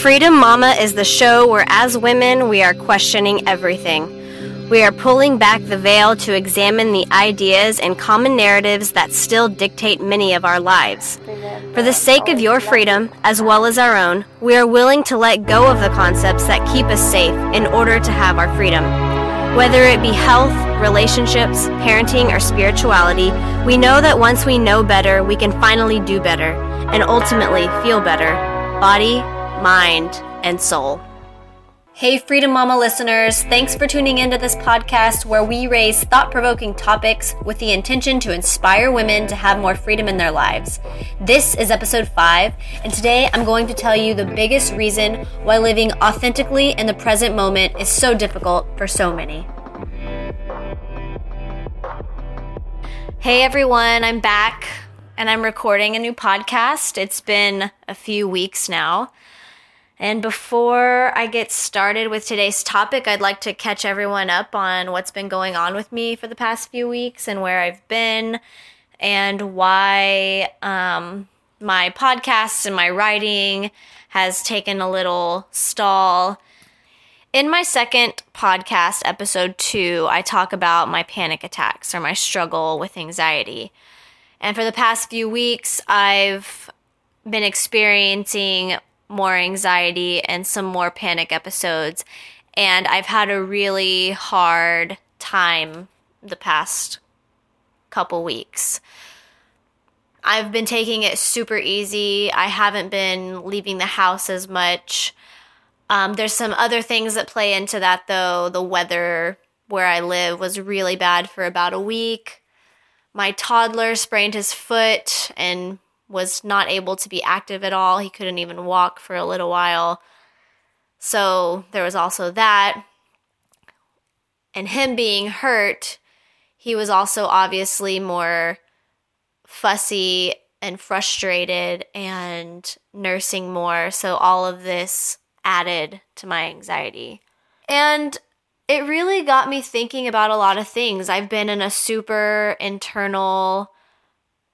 Freedom Mama is the show where, as women, we are questioning everything. We are pulling back the veil to examine the ideas and common narratives that still dictate many of our lives. For the sake of your freedom, as well as our own, we are willing to let go of the concepts that keep us safe in order to have our freedom. Whether it be health, relationships, parenting, or spirituality, we know that once we know better, we can finally do better and ultimately feel better body, mind, and soul. Hey, Freedom Mama listeners, thanks for tuning into this podcast where we raise thought provoking topics with the intention to inspire women to have more freedom in their lives. This is episode five, and today I'm going to tell you the biggest reason why living authentically in the present moment is so difficult for so many. Hey everyone, I'm back and I'm recording a new podcast. It's been a few weeks now. And before I get started with today's topic, I'd like to catch everyone up on what's been going on with me for the past few weeks and where I've been and why um, my podcasts and my writing has taken a little stall. In my second podcast, episode two, I talk about my panic attacks or my struggle with anxiety. And for the past few weeks, I've been experiencing more anxiety and some more panic episodes. And I've had a really hard time the past couple weeks. I've been taking it super easy. I haven't been leaving the house as much. Um, there's some other things that play into that, though. The weather where I live was really bad for about a week. My toddler sprained his foot and was not able to be active at all. He couldn't even walk for a little while. So there was also that. And him being hurt, he was also obviously more fussy and frustrated and nursing more. So all of this added to my anxiety. And it really got me thinking about a lot of things. I've been in a super internal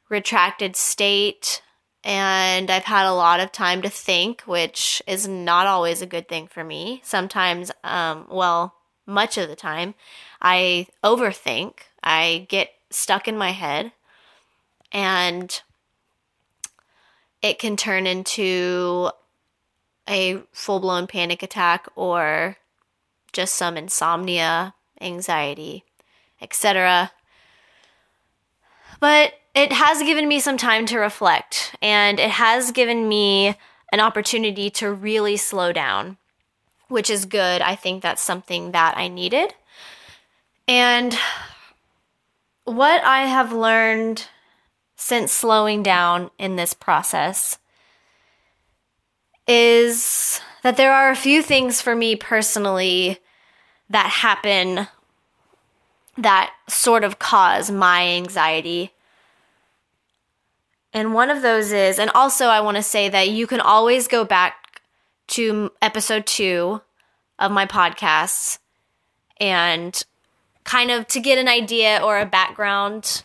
retracted state and I've had a lot of time to think, which is not always a good thing for me. Sometimes, um, well, much of the time, I overthink. I get stuck in my head, and it can turn into a full blown panic attack or just some insomnia, anxiety, etc. But it has given me some time to reflect and it has given me an opportunity to really slow down, which is good. I think that's something that I needed. And what I have learned since slowing down in this process is that there are a few things for me personally that happen that sort of cause my anxiety and one of those is, and also I want to say that you can always go back to episode two of my podcasts and kind of to get an idea or a background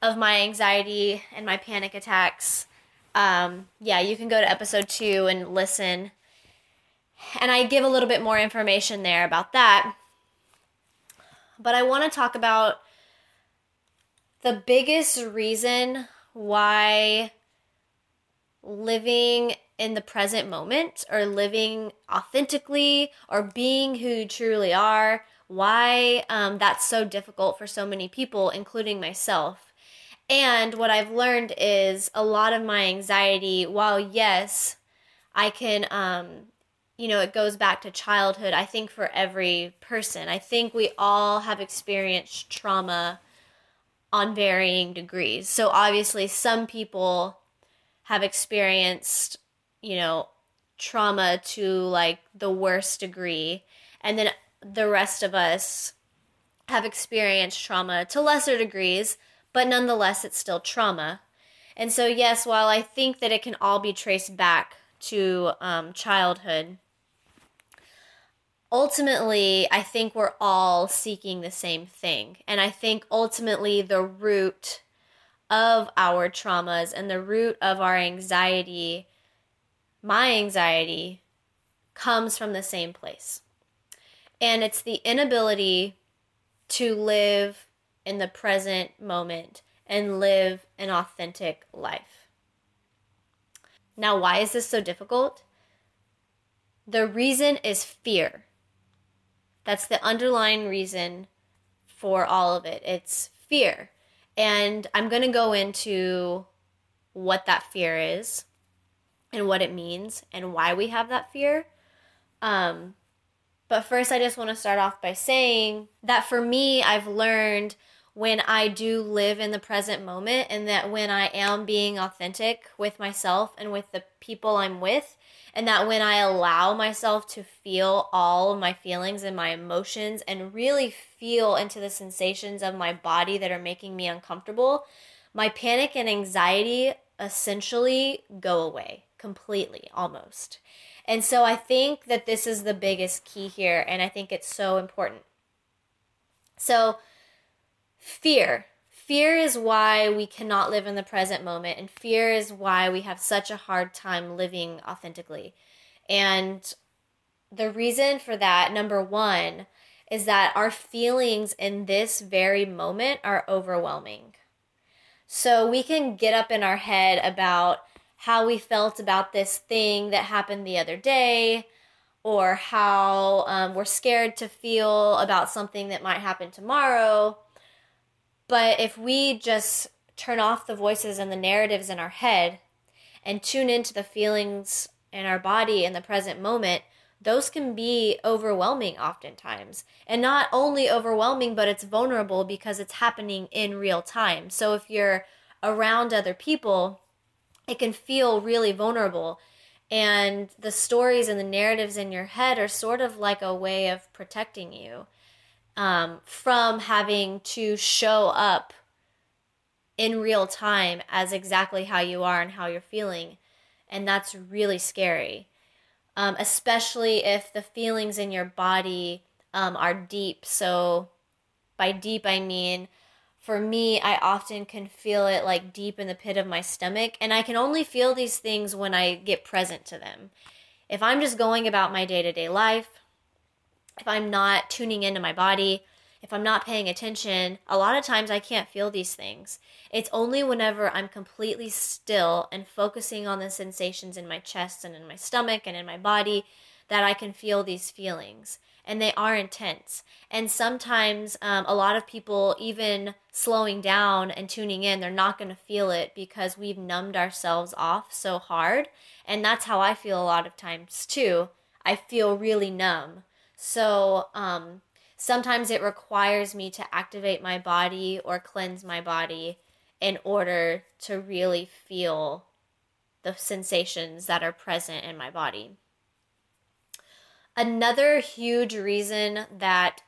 of my anxiety and my panic attacks. Um, yeah, you can go to episode two and listen. And I give a little bit more information there about that. But I want to talk about the biggest reason why living in the present moment or living authentically or being who you truly are, why um, that's so difficult for so many people, including myself. And what I've learned is a lot of my anxiety, while yes, I can, um, you know, it goes back to childhood, I think for every person. I think we all have experienced trauma on varying degrees. So obviously, some people have experienced, you know, trauma to like the worst degree, and then the rest of us have experienced trauma to lesser degrees, but nonetheless, it's still trauma. And so, yes, while I think that it can all be traced back to um, childhood, ultimately, I think we're all seeking the same thing. And I think ultimately the root of our traumas and the root of our anxiety my anxiety comes from the same place. And it's the inability to live in the present moment and live an authentic life. Now, why is this so difficult? The reason is fear. That's the underlying reason for all of it. It's fear. And I'm going to go into what that fear is and what it means and why we have that fear. Um, but first, I just want to start off by saying that for me, I've learned when I do live in the present moment and that when I am being authentic with myself and with the people I'm with, and that when I allow myself to feel all my feelings and my emotions and really feel into the sensations of my body that are making me uncomfortable, my panic and anxiety essentially go away completely almost. And so I think that this is the biggest key here, and I think it's so important. So, fear. Fear is why we cannot live in the present moment, and fear is why we have such a hard time living authentically. And the reason for that, number one, is that our feelings in this very moment are overwhelming. So we can get up in our head about how we felt about this thing that happened the other day, or how um, we're scared to feel about something that might happen tomorrow. But if we just turn off the voices and the narratives in our head and tune into the feelings in our body in the present moment, those can be overwhelming oftentimes. And not only overwhelming, but it's vulnerable because it's happening in real time. So if you're around other people, it can feel really vulnerable. And the stories and the narratives in your head are sort of like a way of protecting you um, from having to show up in real time as exactly how you are and how you're feeling. And that's really scary, um, especially if the feelings in your body um, are deep. So, by deep, I mean for me, I often can feel it like deep in the pit of my stomach, and I can only feel these things when I get present to them. If I'm just going about my day to day life, if I'm not tuning into my body, if I'm not paying attention, a lot of times I can't feel these things. It's only whenever I'm completely still and focusing on the sensations in my chest and in my stomach and in my body that I can feel these feelings and they are intense. And sometimes um, a lot of people, even slowing down and tuning in, they're not going to feel it because we've numbed ourselves off so hard. And that's how I feel a lot of times too. I feel really numb. So um, sometimes it requires me to activate my body or cleanse my body in order to really feel the sensations that are present in my body. Another huge reason that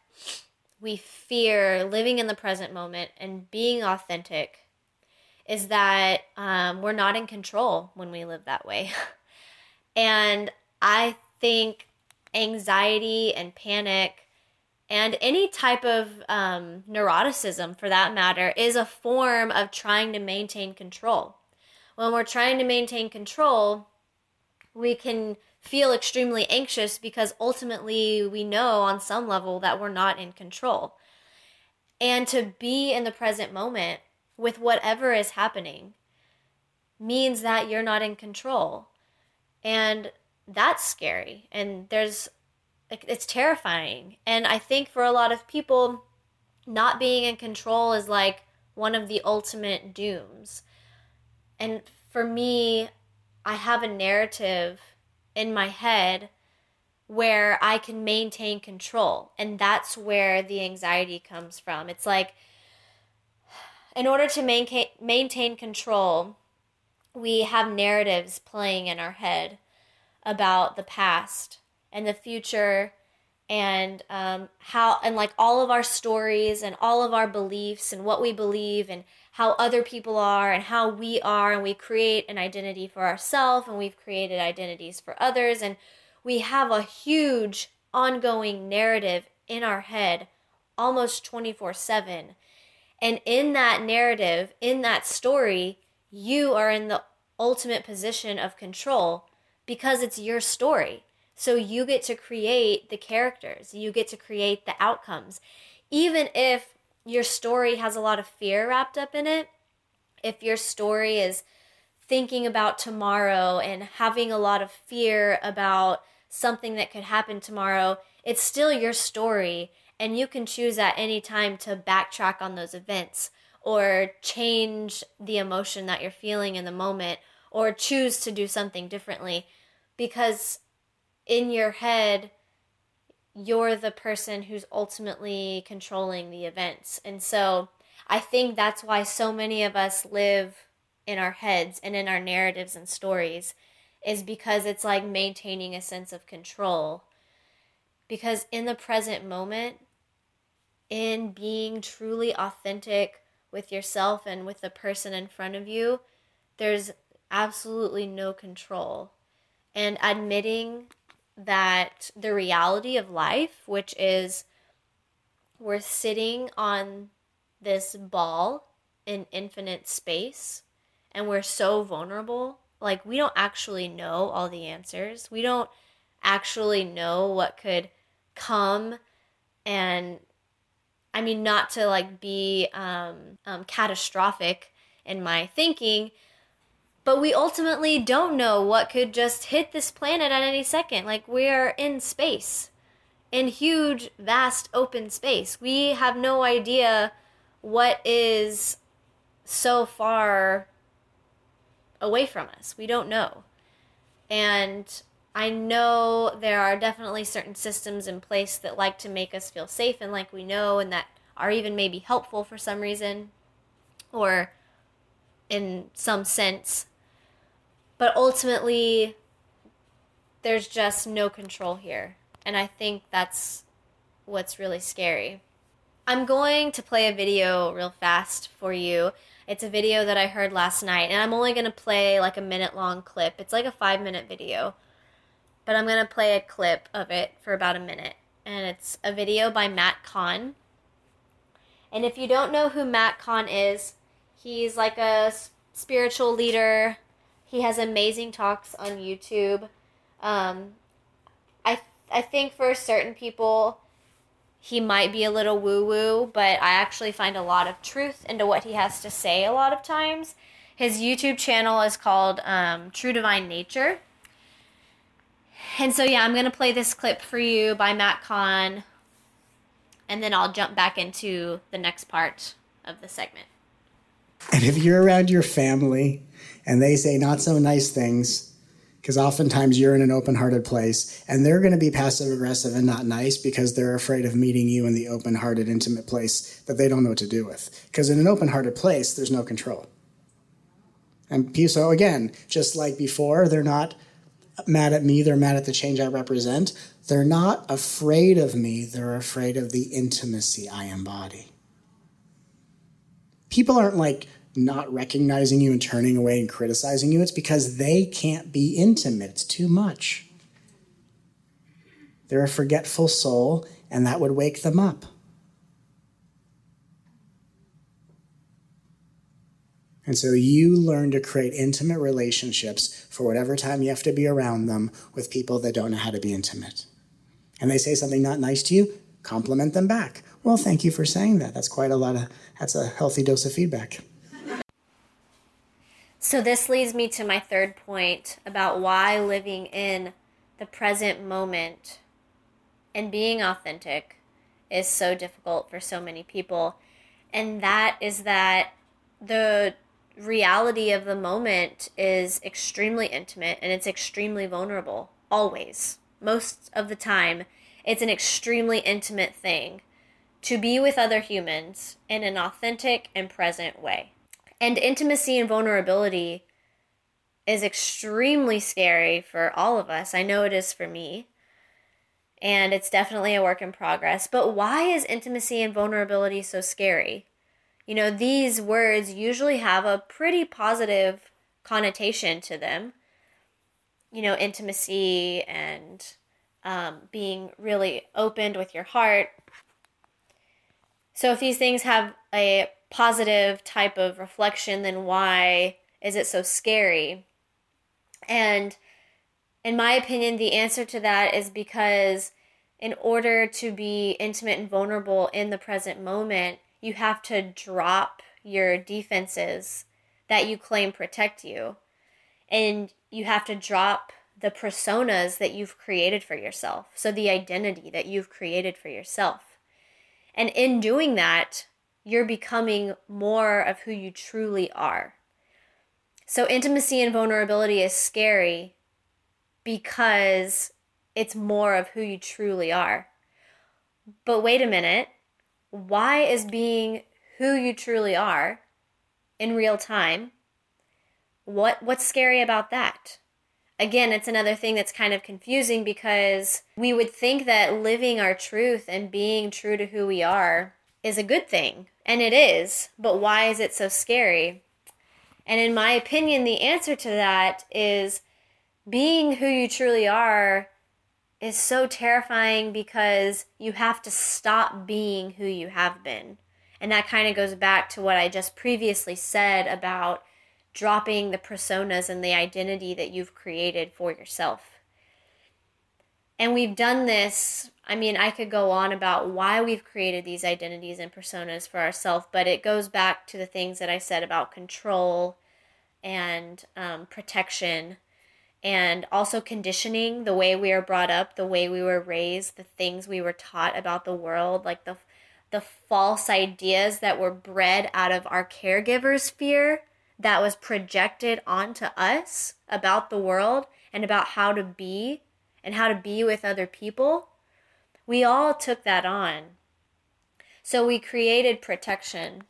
we fear living in the present moment and being authentic is that um, we're not in control when we live that way. and I think anxiety and panic and any type of um, neuroticism for that matter is a form of trying to maintain control. When we're trying to maintain control, we can feel extremely anxious because ultimately we know on some level that we're not in control. And to be in the present moment with whatever is happening means that you're not in control. And that's scary. And there's, it's terrifying. And I think for a lot of people, not being in control is like one of the ultimate dooms. And for me, I have a narrative in my head where I can maintain control. And that's where the anxiety comes from. It's like, in order to maintain, control, we have narratives playing in our head about the past and the future and um, how and like all of our stories and all of our beliefs and what we believe and how other people are and how we are. And we create an identity for ourselves and we've created identities for others. And we have a huge ongoing narrative in our head almost 24/7 and in that narrative in that story you are in the ultimate position of control because it's your story. So you get to create the characters, you get to create the outcomes. Even if your story has a lot of fear wrapped up in it, if your story is thinking about tomorrow and having a lot of fear about something that could happen tomorrow, it's still your story. And you can choose at any time to backtrack on those events or change the emotion that you're feeling in the moment or choose to do something differently because in your head you're the person who's ultimately controlling the events. And so I think that's why so many of us live in our heads and in our narratives and stories is because it's like maintaining a sense of control. Because in the present moment, in being truly authentic with yourself and with the person in front of you, there's absolutely no control. And admitting that the reality of life, which is we're sitting on this ball in infinite space and we're so vulnerable. Like, we don't actually know all the answers. We don't actually know what could come and I mean, not to like be um, um, catastrophic in my thinking, but we ultimately don't know what could just hit this planet at any second. Like, we are in space, in huge, vast, open space. We have no idea what is so far away from us. We don't know. And I know there are definitely certain systems in place that like to make us feel safe and like we know and that are even maybe helpful for some reason or in some sense but ultimately, there's just no control here. And I think that's what's really scary. I'm going to play a video real fast for you. It's a video that I heard last night, and I'm only going to play like a minute long clip. It's like a five minute video, but I'm going to play a clip of it for about a minute. And it's a video by Matt Kahn. And if you don't know who Matt Kahn is, he's like a spiritual leader, he has amazing talks on YouTube. Um, I I think for certain people, he might be a little woo woo, but I actually find a lot of truth into what he has to say a lot of times. His YouTube channel is called um, True Divine Nature. And so, yeah, I'm going to play this clip for you by Matt Kahn, and then I'll jump back into the next part of the segment. And if you're around your family and they say not so nice things, because oftentimes you're in an open hearted place and they're going to be passive aggressive and not nice because they're afraid of meeting you in the open hearted, intimate place that they don't know what to do with. Because in an open hearted place, there's no control. And so, again, just like before, they're not mad at me, they're mad at the change I represent. They're not afraid of me, they're afraid of the intimacy I embody. People aren't like not recognizing you and turning away and criticizing you, it's because they can't be intimate. It's too much. They're a forgetful soul, and that would wake them up. And so you learn to create intimate relationships for whatever time you have to be around them with people that don't know how to be intimate. And they say something not nice to you, compliment them back. Well, thank you for saying that. That's quite a lot of, that's a healthy dose of feedback. So, this leads me to my third point about why living in the present moment and being authentic is so difficult for so many people. And that is that the reality of the moment is extremely intimate and it's extremely vulnerable, always. Most of the time, it's an extremely intimate thing to be with other humans in an authentic and present way. And intimacy and vulnerability is extremely scary for all of us. I know it is for me. And it's definitely a work in progress. But why is intimacy and vulnerability so scary? You know, these words usually have a pretty positive connotation to them. You know, intimacy and um, being really opened with your heart. So, if these things have a positive type of reflection, then why is it so scary? And in my opinion, the answer to that is because in order to be intimate and vulnerable in the present moment, you have to drop your defenses that you claim protect you. And you have to drop the personas that you've created for yourself. So, the identity that you've created for yourself. And in doing that, you're becoming more of who you truly are. So, intimacy and vulnerability is scary because it's more of who you truly are. But wait a minute, why is being who you truly are in real time what what's scary about that? Again, it's another thing that's kind of confusing because we would think that living our truth and being true to who we are is a good thing, and it is, but why is it so scary? And in my opinion, the answer to that is being who you truly are is so terrifying because you have to stop being who you have been. And that kind of goes back to what I just previously said about dropping the personas and the identity that you've created for yourself. And we've done this. I mean, I could go on about why we've created these identities and personas for ourselves, but it goes back to the things that I said about control and um, protection and also conditioning the way we are brought up the way we were raised the things we were taught about the world like the the false ideas that were bred out of our caregivers fear that was projected onto us about the world and about how to be and how to be with other people we all took that on so we created protection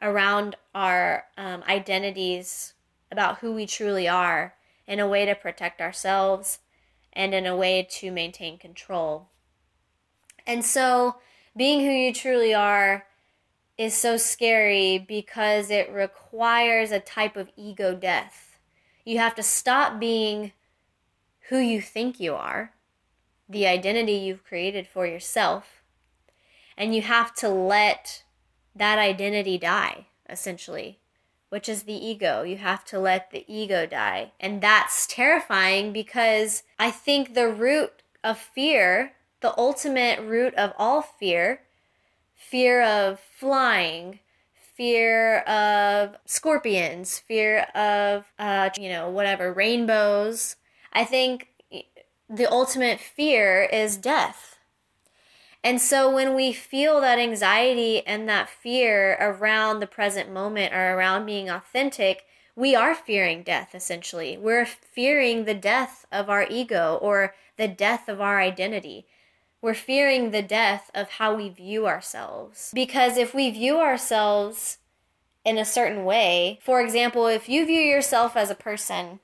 around our um, identities about who we truly are in a way to protect ourselves and in a way to maintain control. And so, being who you truly are is so scary because it requires a type of ego death. You have to stop being who you think you are, the identity you've created for yourself, and you have to let that identity die, essentially which is the ego. You have to let the ego die. And that's terrifying because I think the root of fear, the ultimate root of all fear, fear of flying, fear of scorpions, fear of, uh, you know, whatever, rainbows. I think the ultimate fear is death. And so when we feel that anxiety and that fear around the present moment or around being authentic, we are fearing death essentially. We're fearing the death of our ego or the death of our identity. We're fearing the death of how we view ourselves. Because if we view ourselves in a certain way, for example, if you view yourself as a person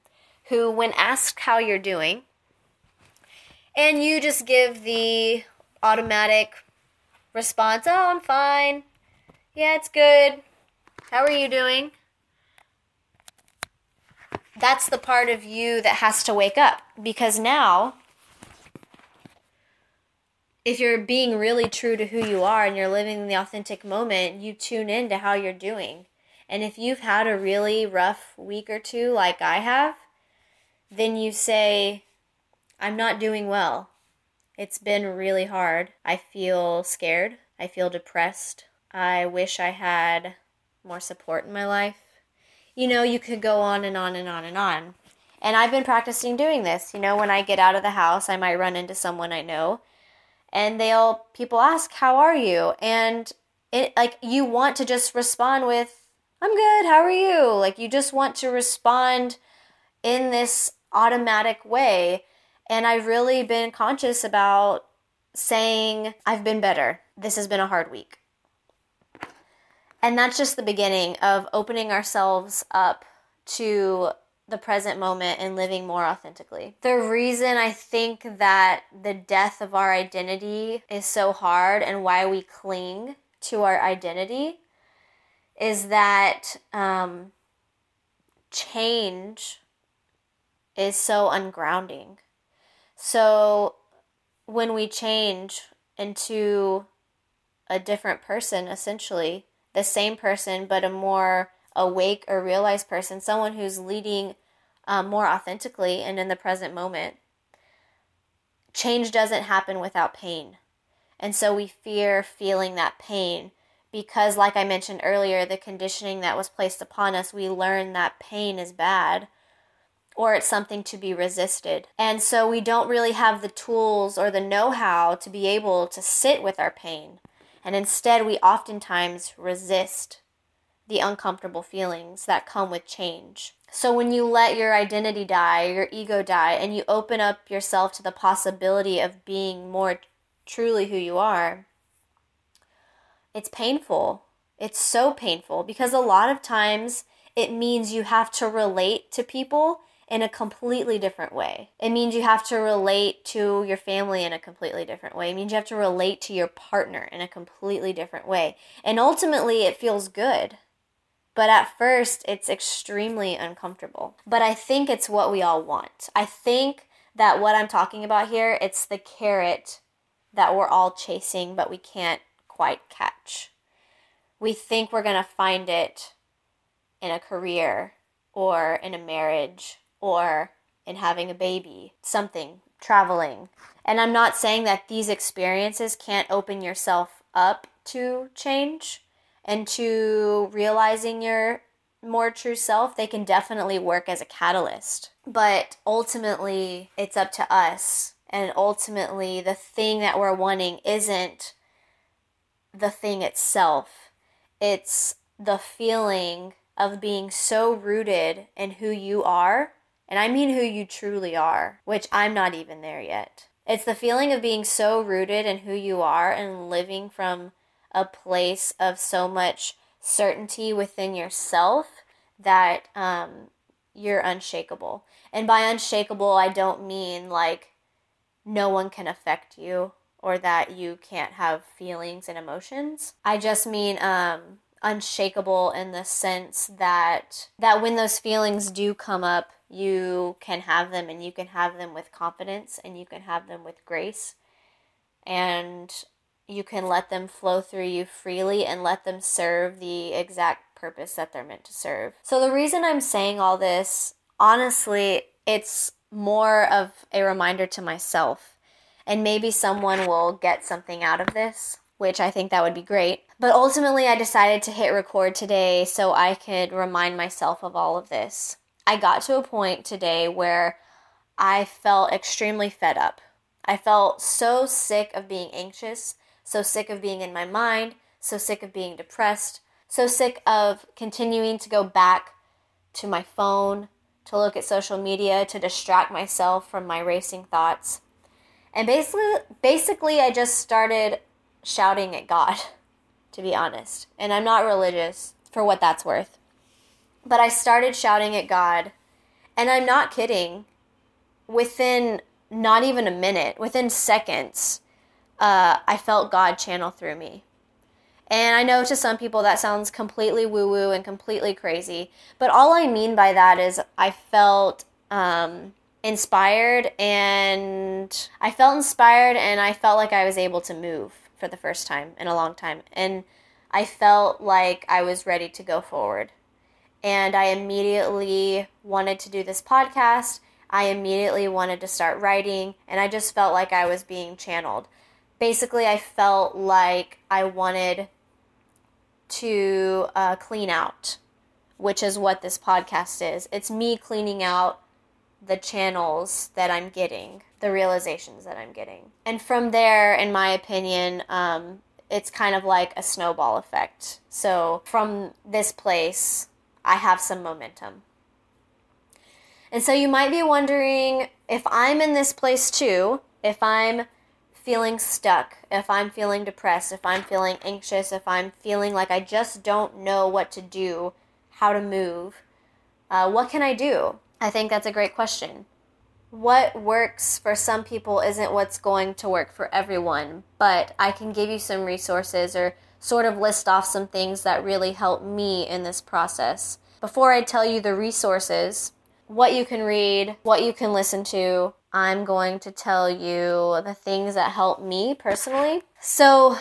who, when asked how you're doing, and you just give the automatic response. Oh, I'm fine. Yeah, it's good. How are you doing? That's the part of you that has to wake up because now, if you're being really true to who you are and you're living the authentic moment, you tune in to how you're doing. And if you've had a really rough week or two, like I have, then you say, I'm not doing well. It's been really hard. I feel scared. I feel depressed. I wish I had more support in my life. You know, you could go on and on and on and on. And I've been practicing doing this. You know, when I get out of the house, I might run into someone I know and they'll people ask, "How are you?" And it like you want to just respond with, "I'm good. How are you?" Like you just want to respond in this automatic way and I've really been conscious about saying, I've been better. This has been a hard week. And that's just the beginning of opening ourselves up to the present moment and living more authentically. The reason I think that the death of our identity is so hard and why we cling to our identity is that um, change is so ungrounding. So when we change into a different person, essentially, the same person, but a more awake or realized person, someone who's leading um, more authentically and in the present moment. Change doesn't happen without pain. And so we fear feeling that pain because, like I mentioned earlier, the conditioning that was placed upon us, we learn that pain is bad or it's something to be resisted. And so we don't really have the tools or the know how to be able to sit with our pain. And instead, we oftentimes resist the uncomfortable feelings that come with change. So when you let your identity die, your ego die, and you open up yourself to the possibility of being more truly who you are, it's painful. It's so painful because a lot of times it means you have to relate to people in a completely different way. It means you have to relate to your family in a completely different way. It means you have to relate to your partner in a completely different way. And ultimately, it feels good. But at first, it's extremely uncomfortable. But I think it's what we all want. I think that what I'm talking about here, it's the carrot that we're all chasing, but we can't quite catch. We think we're going to find it in a career or in a marriage or in having a baby, something, traveling. And I'm not saying that these experiences can't open yourself up to change and to realizing your more true self, they can definitely work as a catalyst. But ultimately, it's up to us. And ultimately, the thing that we're wanting isn't the thing itself, it's the feeling of being so rooted in who you are and I mean who you truly are, which I'm not even there yet. It's the feeling of being so rooted in who you are and living from a place of so much certainty within yourself that um, you're unshakable. And by unshakable, I don't mean like no one can affect you or that you can't have feelings and emotions. I just mean um, unshakable in the sense that that when those feelings do come up, you can have them and you can have them with confidence and you can have them with grace and you can let them flow through you freely and let them serve the exact purpose that they're meant to serve. So the reason I'm saying all this, honestly, it's more of a reminder to myself. And maybe someone will get something out of this, which I think that would be great. But ultimately, I decided to hit record today so I could remind myself of all of this. I got to a point today where I felt extremely fed up. I felt so sick of being anxious, so sick of being in my mind, so sick of being depressed, so sick of continuing to go back to my phone, to look at social media, to distract myself from my racing thoughts. And basically basically I just started shouting at God, to be honest. And I'm not religious for what that's worth. But I started shouting at God, and I'm not kidding. Within not even a minute, within seconds, uh, I felt God channel through me. And I know to some people that sounds completely woo woo and completely crazy, but all I mean by that is I felt um, inspired and I felt inspired and I felt like I was able to move for the first time in a long time. And I felt like I was ready to go forward and I immediately wanted to do this podcast. I immediately wanted to start writing, and I just felt like I was being channeled. Basically, I felt like I wanted to uh, clean out, which is what this podcast is. It's me cleaning out the channels that I'm getting, the realizations that I'm getting. And from there, in my opinion, um, it's kind of like a snowball effect. So from this place, I have some momentum. And so you might be wondering if I'm in this place too, if I'm feeling stuck, if I'm feeling depressed, if I'm feeling anxious, if I'm feeling like I just don't know what to do, how to move, uh, what can I do? I think that's a great question. What works for some people isn't what's going to work for everyone, but I can give you some resources or sort of list off some things that really helped me in this process. Before I tell you the resources, what you can read, what you can listen to, I'm going to tell you the things that help me personally. So,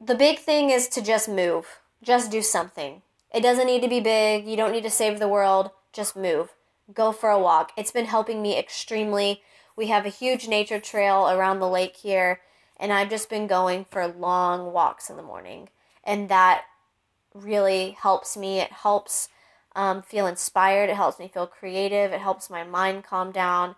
the big thing is to just move, just do something. It doesn't need to be big, you don't need to save the world, just move. go for a walk. It's been helping me extremely. We have a huge nature trail around the lake here, and I've just been going for long walks in the morning. And that really helps me. It helps um, feel inspired, it helps me feel creative, it helps my mind calm down.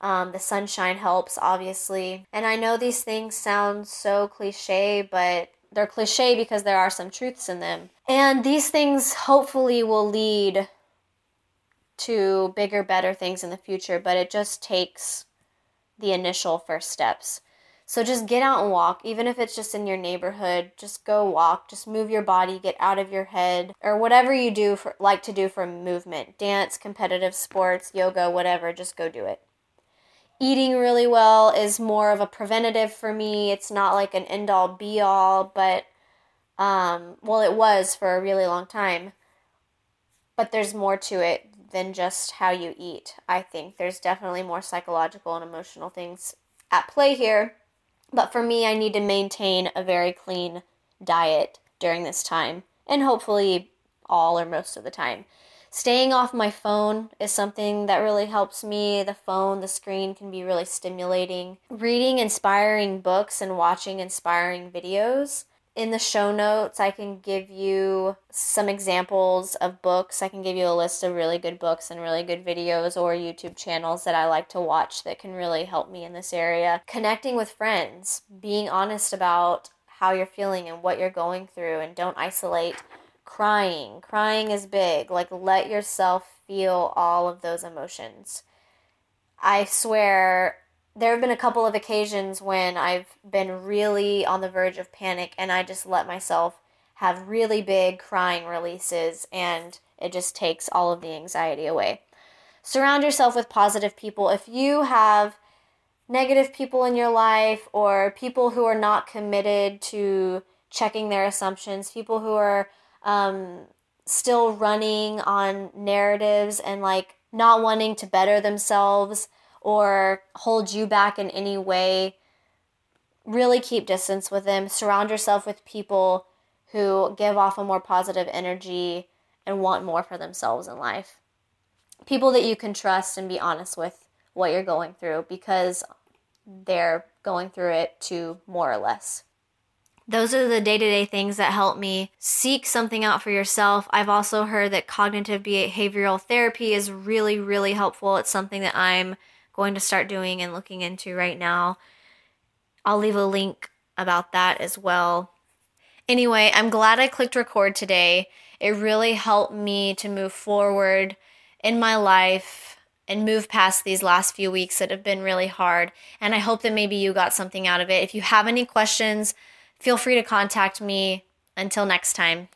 Um, the sunshine helps, obviously. And I know these things sound so cliche, but they're cliche because there are some truths in them. And these things hopefully will lead to bigger, better things in the future, but it just takes the initial first steps. So just get out and walk, even if it's just in your neighborhood. Just go walk, just move your body, get out of your head, or whatever you do for like to do for movement, dance, competitive sports, yoga, whatever, just go do it. Eating really well is more of a preventative for me. It's not like an end all be all, but um, well, it was for a really long time. But there's more to it than just how you eat. I think there's definitely more psychological and emotional things at play here but for me, I need to maintain a very clean diet during this time, and hopefully all or most of the time. Staying off my phone is something that really helps me. The phone, the screen can be really stimulating. Reading inspiring books and watching inspiring videos in the show notes, I can give you some examples of books. I can give you a list of really good books and really good videos or YouTube channels that I like to watch that can really help me in this area. Connecting with friends, being honest about how you're feeling and what you're going through, and don't isolate. Crying. Crying is big. Like, let yourself feel all of those emotions. I swear there have been a couple of occasions when I've been really on the verge of panic and I just let myself have really big crying releases and it just takes all of the anxiety away. Surround yourself with positive people. If you have negative people in your life or people who are not committed to checking their assumptions, people who are um, still running on narratives and like not wanting to better themselves, or hold you back in any way, really keep distance with them. Surround yourself with people who give off a more positive energy and want more for themselves in life. People that you can trust and be honest with what you're going through because they're going through it too, more or less. Those are the day to day things that help me seek something out for yourself. I've also heard that cognitive behavioral therapy is really, really helpful. It's something that I'm going to start doing and looking into right now. I'll leave a link about that as well. Anyway, I'm glad I clicked record today. It really helped me to move forward in my life and move past these last few weeks that have been really hard. And I hope that maybe you got something out of it. If you have any questions, feel free to contact me. Until next time.